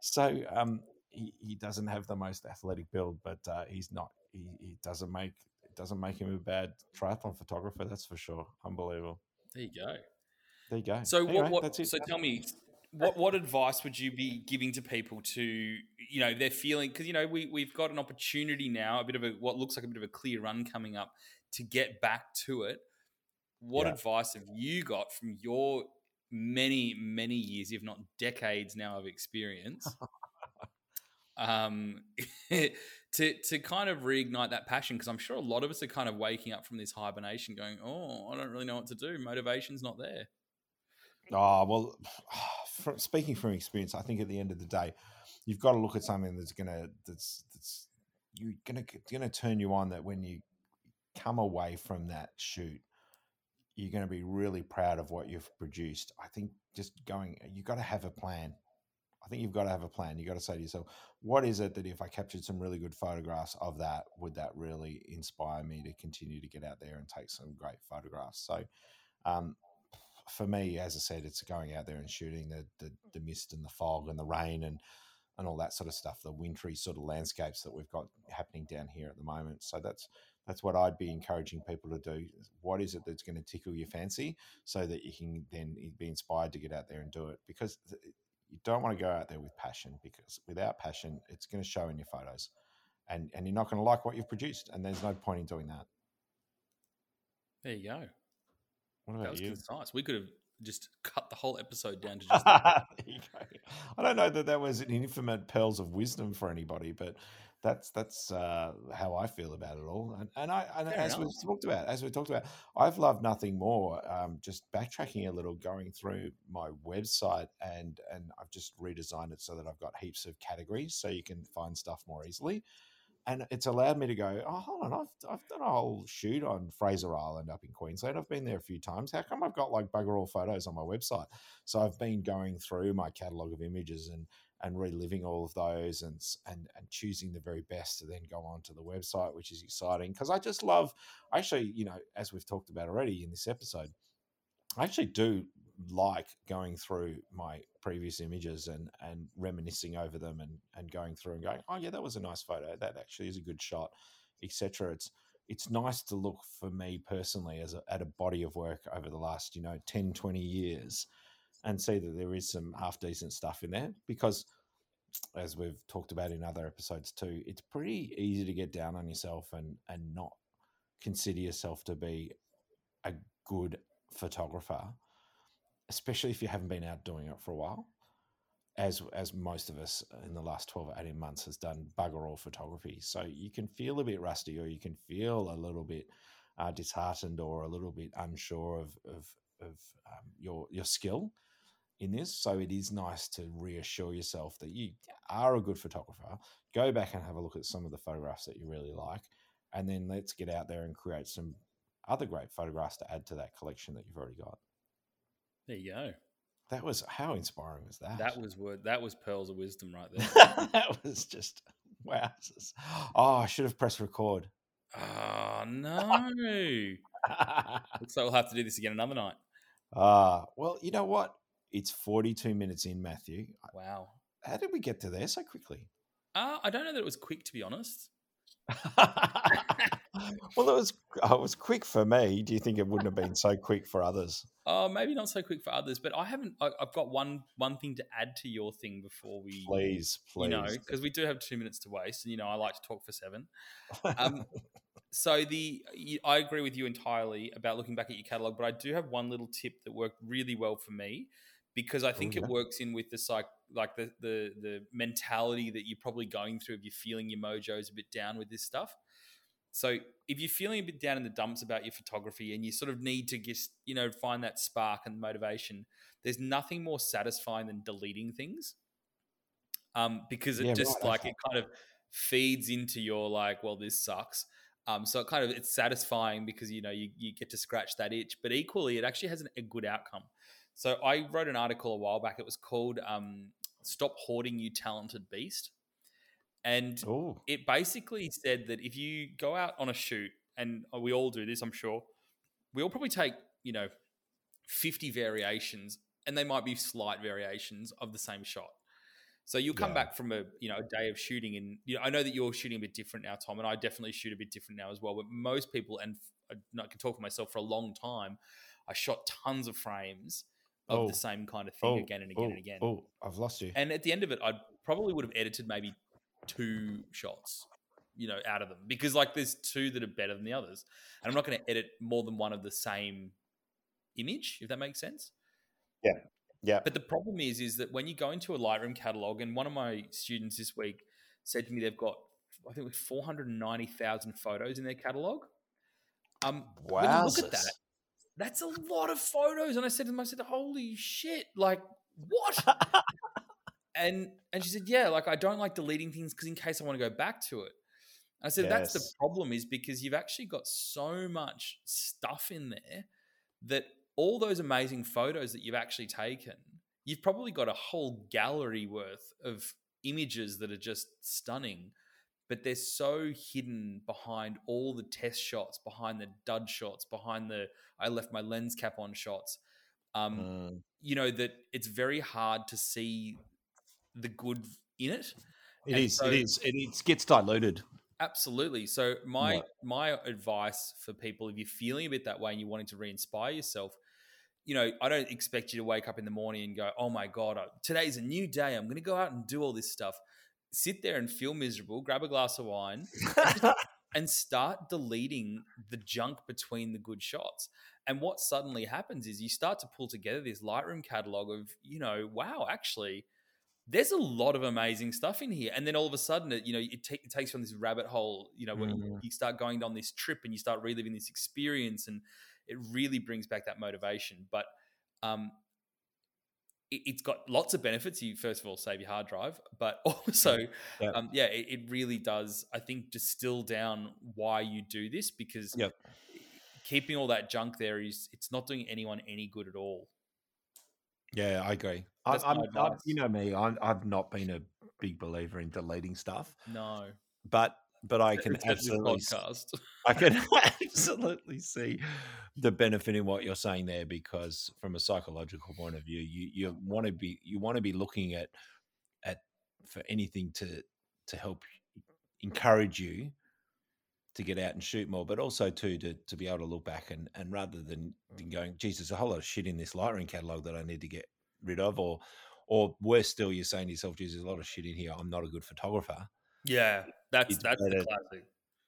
so um, he, he doesn't have the most athletic build, but uh, he's not. He, he doesn't make it doesn't make him a bad triathlon photographer. That's for sure. Unbelievable. there you go. There you go. So Anyway, what? what that's it. so tell me, what what advice would you be giving to people to you know they're feeling because you know we we've got an opportunity now, a bit of a what looks like a bit of a clear run coming up to get back to it. What Yeah. advice have you got from your many many years, if not decades now of experience? um to to kind of reignite that passion because i'm sure a lot of us are kind of waking up from this hibernation going oh i don't really know what to do motivation's not there Oh well, speaking from experience, I think at the end of the day, you've got to look at something that's gonna that's that's you're gonna gonna turn you on. That when you come away from that shoot, you're going to be really proud of what you've produced. I think just going, you've got to have a plan. I think you've got to have a plan. You've got to say to yourself, what is it that if I captured some really good photographs of that, would that really inspire me to continue to get out there and take some great photographs? So, um, for me, as I said, it's going out there and shooting the, the, the mist and the fog and the rain and and all that sort of stuff, the wintry sort of landscapes that we've got happening down here at the moment. So that's that's what I'd be encouraging people to do. What is it that's going to tickle your fancy so that you can then be inspired to get out there and do it? Because you don't want to go out there with passion because without passion, it's going to show in your photos, and and you're not going to like what you've produced, and there's no point in doing that. There you go. What about that was you? concise. We could have just cut the whole episode down to just. There you go. I don't know that that was an infinite pearls of wisdom for anybody, but that's that's uh, how I feel about it all. And, and I and Fair as enough. we've talked about, as we talked about, I've loved nothing more. Um, just backtracking a little, going through my website, and and I've just redesigned it so that I've got heaps of categories, so you can find stuff more easily. And it's allowed me to go, oh, hold on, I've, I've done a whole shoot on Fraser Island up in Queensland. I've been there a few times. How come I've got like bugger all photos on my website? So I've been going through my catalogue of images and and reliving all of those and and and choosing the very best to then go onto the website, which is exciting because I just love. Actually, you know, as we've talked about already in this episode, I actually do like going through my previous images and and reminiscing over them and and going through and going, oh yeah, that was a nice photo. That actually is a good shot, etc. It's it's nice to look for me personally as a, at a body of work over the last you know 10 20 years and see that there is some half decent stuff in there because as we've talked about in other episodes too it's pretty easy to get down on yourself and and not consider yourself to be a good photographer especially if you haven't been out doing it for a while as as most of us in the last 12 or 18 months has done bugger all photography. So you can feel a bit rusty or you can feel a little bit uh, disheartened or a little bit unsure of of, of um, your your skill in this. So it is nice to reassure yourself that you are a good photographer. Go back and have a look at some of the photographs that you really like and then let's get out there and create some other great photographs to add to that collection that you've already got There you go. that was how inspiring was that That was word. That was pearls of wisdom right there. that was just wow. Oh, I should have pressed record. oh no! Looks like we'll have to do this again another night. Ah, well, you know what? It's 42 minutes in, Matthew. Wow. How did we get to there so quickly? Uh, I don't know that it was quick, to be honest. well, it was oh, it was quick for me. Do you think it wouldn't have been so quick for others? Uh, maybe not so quick for others, but I haven't. I, I've got one one thing to add to your thing before we, Please, please. you know, because we do have two minutes to waste, and you know, I like to talk for seven. Um, so the I agree with you entirely about looking back at your catalog, but I do have one little tip that worked really well for me because I think yeah. it works in with the psych, like the the the mentality that you're probably going through if you're feeling your mojo's a bit down with this stuff. So if you're feeling a bit down in the dumps about your photography and you sort of need to just you know find that spark and motivation, there's nothing more satisfying than deleting things. Um, because it Yeah, just right, like it kind of feeds into your like, well, this sucks. Um, so it kind of it's satisfying because you know you, you get to scratch that itch, but equally it actually has an, a good outcome. So I wrote an article a while back. It was called um, "Stop Hoarding, You Talented Beast," and Oh, it basically said that if you go out on a shoot, and uh, we all do this, I'm sure, we all probably take you know 50 variations, and they might be slight variations of the same shot. So you'll come Yeah. back from a you know a day of shooting, and you know I know that you're shooting a bit different now, Tom, and I definitely shoot a bit different now as well. But most people, and I I can talk for myself for a long time, I shot tons of frames of Oh. the same kind of thing oh, again and again oh, and again. Oh, I've lost you. And at the end of it, I probably would have edited maybe two shots, you know, out of them because like there's two that are better than the others, and I'm not going to edit more than one of the same image, if that makes sense. yeah. Yeah. But the problem is, is that when you go into a Lightroom catalog, and one of my students this week said to me they've got, I think, four hundred ninety thousand photos in their catalog. Um, you look at that, that's a lot of photos. And I said to them, I said, "Holy shit! Like what?" and and she said, "Yeah, like I don't like deleting things because in case I want to go back to it." I said, "That's the problem, is because you've actually got so much stuff in there that all those amazing photos that you've actually taken, you've probably got a whole gallery worth of images that are just stunning, but they're so hidden behind all the test shots, behind the dud shots, behind the I left my lens cap on shots. Um, Mm. you know that it's very hard to see the good in it. It And is. so- it is. It, it gets diluted. Absolutely. So my Right. my advice for people, if you're feeling a bit that way and you're wanting to re-inspire yourself, you know, I don't expect you to wake up in the morning and go, "Oh my god, today's a new day. I'm going to go out and do all this stuff." Sit there and feel miserable. Grab a glass of wine and start deleting the junk between the good shots. And what suddenly happens is you start to pull together this Lightroom catalog of, you know, wow, actually, there's a lot of amazing stuff in here. And then all of a sudden, it, you know, it, ta- it takes you on this rabbit hole, you know, where you- Mm. you start going on this trip and you start reliving this experience and it really brings back that motivation. But um, it, it's got lots of benefits. You, first of all, save your hard drive, but also, Yeah. um, yeah, it, it really does, I think, distill down why you do this because Yep. keeping all that junk there is, it's not doing anyone any good at all. Yeah, I agree. I, I'm, I'm, you know me. I'm, I've not been a big believer in deleting stuff, No. but but I can absolutely, podcast. I can absolutely see the benefit in what you're saying there because from a psychological point of view, you you want to be you want to be looking at at for anything to to help encourage you to get out and shoot more, but also too to to be able to look back and and rather than, mm. than going, geez, there's a whole lot of shit in this Lightroom catalog that I need to get rid of, or or worse still, you're saying to yourself, geez, there's a lot of shit in here. I'm not a good photographer. yeah, that's It's that's the classic.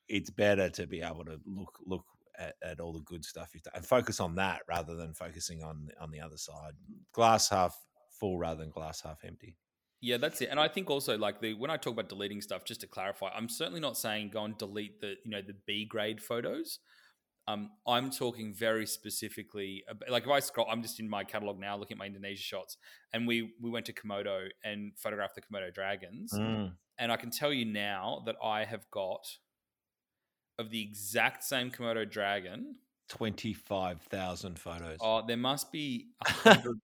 It's better to be able to look look at, at all the good stuff you've done and focus on that rather than focusing on on the other side. Glass half full rather than glass half empty. Yeah, that's it. And I think also like the when I talk about deleting stuff, just to clarify, I'm certainly not saying go and delete the you know the B grade photos. Um, I'm talking very specifically ab- like if I scroll, I'm just in my catalog now looking at my Indonesia shots, and we we went to Komodo and photographed the Komodo dragons, Mm. and I can tell you now that I have got of the exact same Komodo dragon. Twenty five thousand photos. Oh, there must be hundred,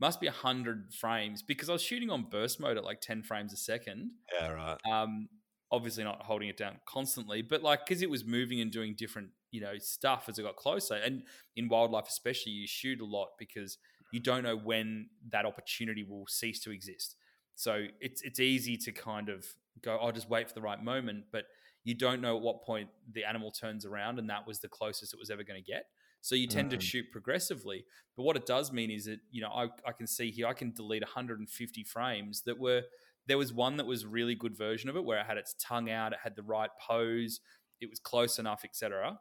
must be a hundred frames because I was shooting on burst mode at like ten frames a second. Yeah, right. Um, obviously not holding it down constantly, but like because it was moving and doing different, you know, stuff as it got closer. And in wildlife, especially, you shoot a lot because you don't know when that opportunity will cease to exist. So it's it's easy to kind of go, I'll just wait for the right moment, but you don't know at what point the animal turns around, and that was the closest it was ever going to get. So you tend Mhm. to shoot progressively. But what it does mean is that you know I, I can see here I can delete 150 frames that were there was one that was really good version of it where it had its tongue out, it had the right pose, it was close enough, etc.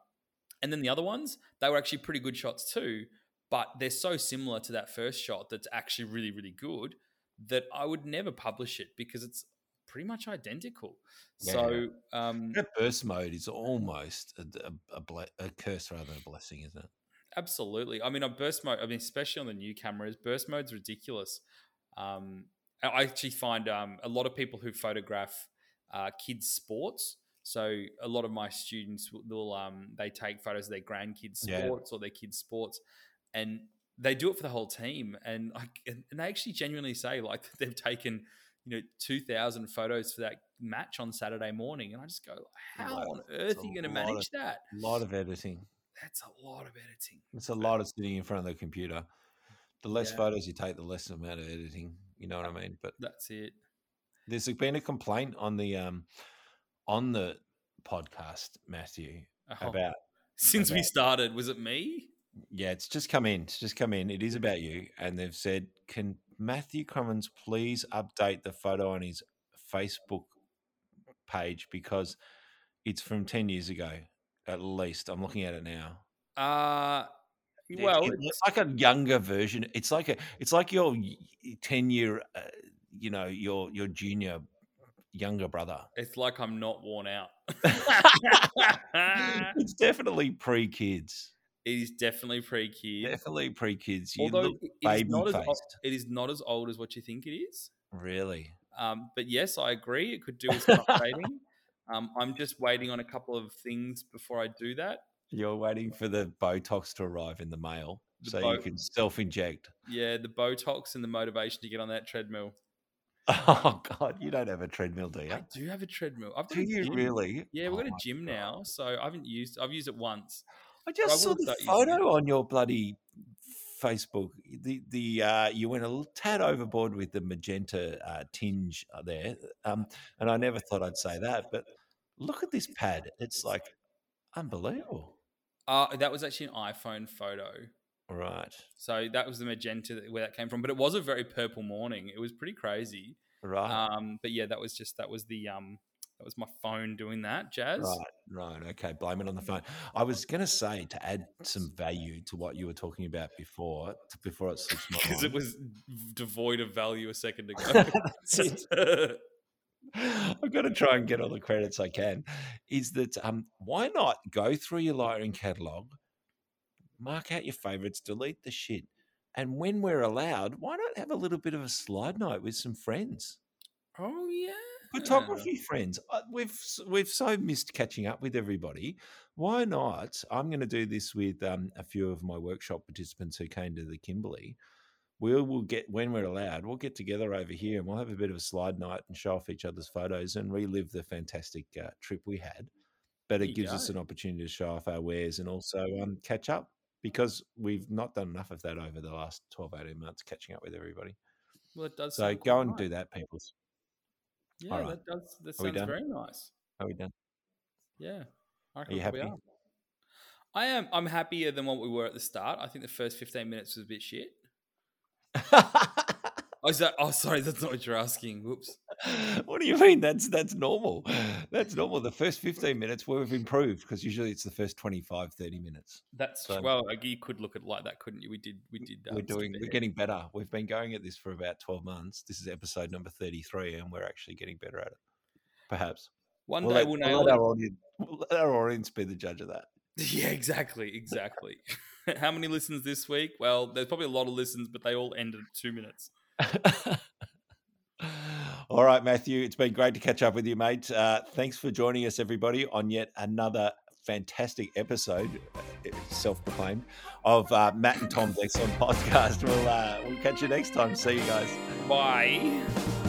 And then the other ones, they were actually pretty good shots too, but they're so similar to that first shot that's actually really, really good that I would never publish it because it's pretty much identical. So um, That burst mode is almost a, a, a, ble- a curse rather than a blessing, isn't it? Absolutely. I mean, on burst mode, I mean, especially on the new cameras, burst mode's ridiculous. Um, I actually find um, a lot of people who photograph uh, kids' sports. So a lot of my students will- um, they take photos of their grandkids' Yeah. sports or their kids' sports, and they do it for the whole team. And I, and and they actually genuinely say like they've taken you know two thousand photos for that match on Saturday morning, and I just go, how on earth are you going to lot of- manage that? A lot of editing. That's a lot of editing. It's a lot of sitting in front of the computer. The less Yeah. photos you take, the less amount of editing. You know what I mean? But That's it. there's been a complaint on the um on the podcast, Matthew, Oh. about Since we started, was it me? yeah, it's just come in. It's just come in. It is about you, and they've said, "Can Matthew Cummins please update the photo on his Facebook page because it's from ten years ago, at least." I'm looking at it now. Uh well, it- it's like a younger version. It's like a, it's like your ten year, uh, you know, your your junior, younger brother. it's like I'm not worn out. it's definitely pre kids. It is definitely pre kids. Definitely pre kids. You Although look it- is not as o- it is not as old as what you think it is. Really. Um, but yes, I agree. It could do with some updating. Um, I'm just waiting on a couple of things before I do that. You're waiting for the Botox to arrive in the mail The so Bo- you can self inject. Yeah, the Botox and the motivation to get on that treadmill. Oh, God. You don't have a treadmill, do you? I do have a treadmill. I've Do you gym. really? Yeah, we've Oh got a gym God. now, so I haven't used. I've used it once. I I just saw the photo on your bloody Facebook. The the uh, you went a tad overboard with the magenta uh, tinge uh, there, um, and I never thought I'd say that, but look at this pad. It's like unbelievable. Uh, that was actually an iPhone photo. Right, So that was the magenta where that came from. But it was a very purple morning. It was pretty crazy. right, Um, but yeah, that was just that was the um that was my phone doing that jazz. right, right. Okay, blame it on the phone. I was going to say to add some value to what you were talking about before, to, before it slips my Because it was devoid of value a second ago. I've got to try and get all the credits I can. Is that um, why not go through your Lightroom catalog, mark out your favorites, delete the shit, and when we're allowed, why not have a little bit of a slide night with some friends, oh yeah. Photography friends? Uh, We've we've so missed catching up with everybody. Why not? I'm going to do this with um, a few of my workshop participants who came to the Kimberley. We'll, we'll get when we're allowed. We'll get together over here and we'll have a bit of a slide night and show off each other's photos and relive the fantastic uh, trip we had. But it gives us an opportunity to show off our wares and also um, catch up because we've not done enough of that over the last 12, 18 months, catching up with everybody. Well, it does. So go and nice. do that, people. Yeah, right. that does. That Are sounds very nice. Are we done? Yeah. I you happy? are. I am. I'm happier than what we were at the start. I think the first 15 minutes was a bit shit. Oh, is that? Oh, sorry, that's not what you're asking. Whoops. what do you mean? That's that's normal. That's normal. The first 15 minutes we've improved because usually it's the first 25, 30 minutes. That's So- well. You could look at it like that, couldn't you? We did. We did. we're um, doing we're getting better. We've been going at this for about 12 months. This is episode number 33 and we're actually getting better at it. Perhaps. One We'll day let, we'll we'll nail let our audience we'll let our audience be the judge of that. Yeah, exactly, exactly. How many listens this week? Well, there's probably a lot of listens, but they all ended at two minutes. All right, Matthew, it's been great to catch up with you, mate. Uh, thanks for joining us, everybody, on yet another fantastic episode, uh, self-proclaimed, of uh, Matt and Tom's excellent podcast. We'll uh, we'll catch you next time. See you guys. Bye.